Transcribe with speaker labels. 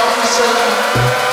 Speaker 1: officer.